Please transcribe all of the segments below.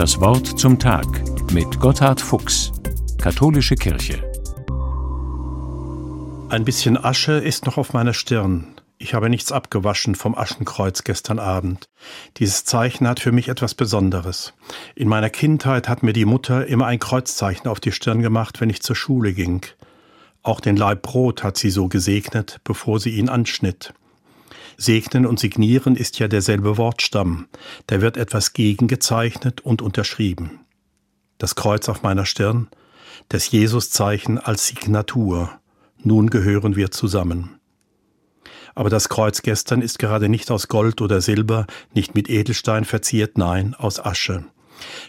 Das Wort zum Tag mit Gotthard Fuchs, Katholische Kirche. Ein bisschen Asche ist noch auf meiner Stirn. Ich habe nichts abgewaschen vom Aschenkreuz gestern Abend. Dieses Zeichen hat für mich etwas Besonderes. In meiner Kindheit hat mir die Mutter immer ein Kreuzzeichen auf die Stirn gemacht, wenn ich zur Schule ging. Auch den Leib Brot hat sie so gesegnet, bevor sie ihn anschnitt. Segnen und signieren ist ja derselbe Wortstamm. Da wird etwas gegengezeichnet und unterschrieben. Das Kreuz auf meiner Stirn, das Jesuszeichen als Signatur. Nun gehören wir zusammen. Aber das Kreuz gestern ist gerade nicht aus Gold oder Silber, nicht mit Edelstein verziert, nein, aus Asche.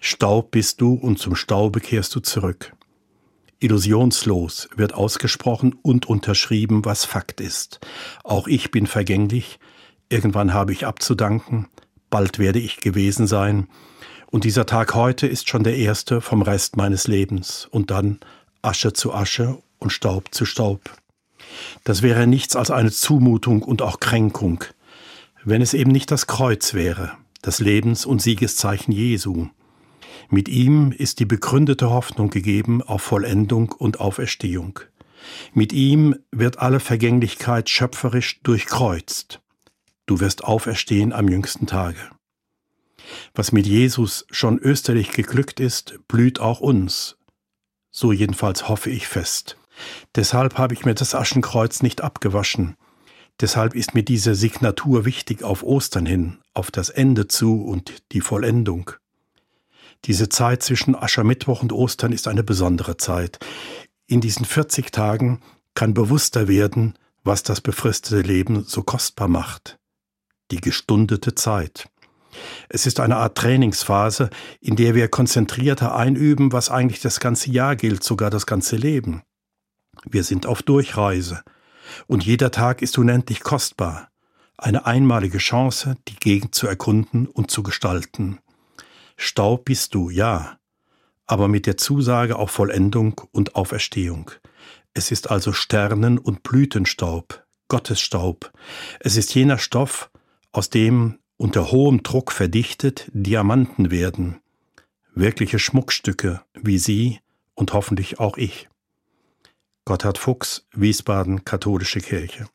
Staub bist du und zum Staube kehrst du zurück. Illusionslos wird ausgesprochen und unterschrieben, was Fakt ist. Auch ich bin vergänglich, irgendwann habe ich abzudanken, bald werde ich gewesen sein, und dieser Tag heute ist schon der erste vom Rest meines Lebens, und dann Asche zu Asche und Staub zu Staub. Das wäre nichts als eine Zumutung und auch Kränkung, wenn es eben nicht das Kreuz wäre, das Lebens- und Siegeszeichen Jesu, mit ihm ist die begründete Hoffnung gegeben auf Vollendung und Auferstehung. Mit ihm wird alle Vergänglichkeit schöpferisch durchkreuzt. Du wirst auferstehen am jüngsten Tage. Was mit Jesus schon österlich geglückt ist, blüht auch uns. So jedenfalls hoffe ich fest. Deshalb habe ich mir das Aschenkreuz nicht abgewaschen. Deshalb ist mir diese Signatur wichtig auf Ostern hin, auf das Ende zu und die Vollendung. Diese Zeit zwischen Aschermittwoch und Ostern ist eine besondere Zeit. In diesen 40 Tagen kann bewusster werden, was das befristete Leben so kostbar macht. Die gestundete Zeit. Es ist eine Art Trainingsphase, in der wir konzentrierter einüben, was eigentlich das ganze Jahr gilt, sogar das ganze Leben. Wir sind auf Durchreise. Und jeder Tag ist unendlich kostbar. Eine einmalige Chance, die Gegend zu erkunden und zu gestalten. Staub bist du, ja, aber mit der Zusage auf Vollendung und Auferstehung. Es ist also Sternen- und Blütenstaub, Gottesstaub. Es ist jener Stoff, aus dem unter hohem Druck verdichtet Diamanten werden. Wirkliche Schmuckstücke wie Sie und hoffentlich auch ich. Gotthard Fuchs, Wiesbaden, Katholische Kirche.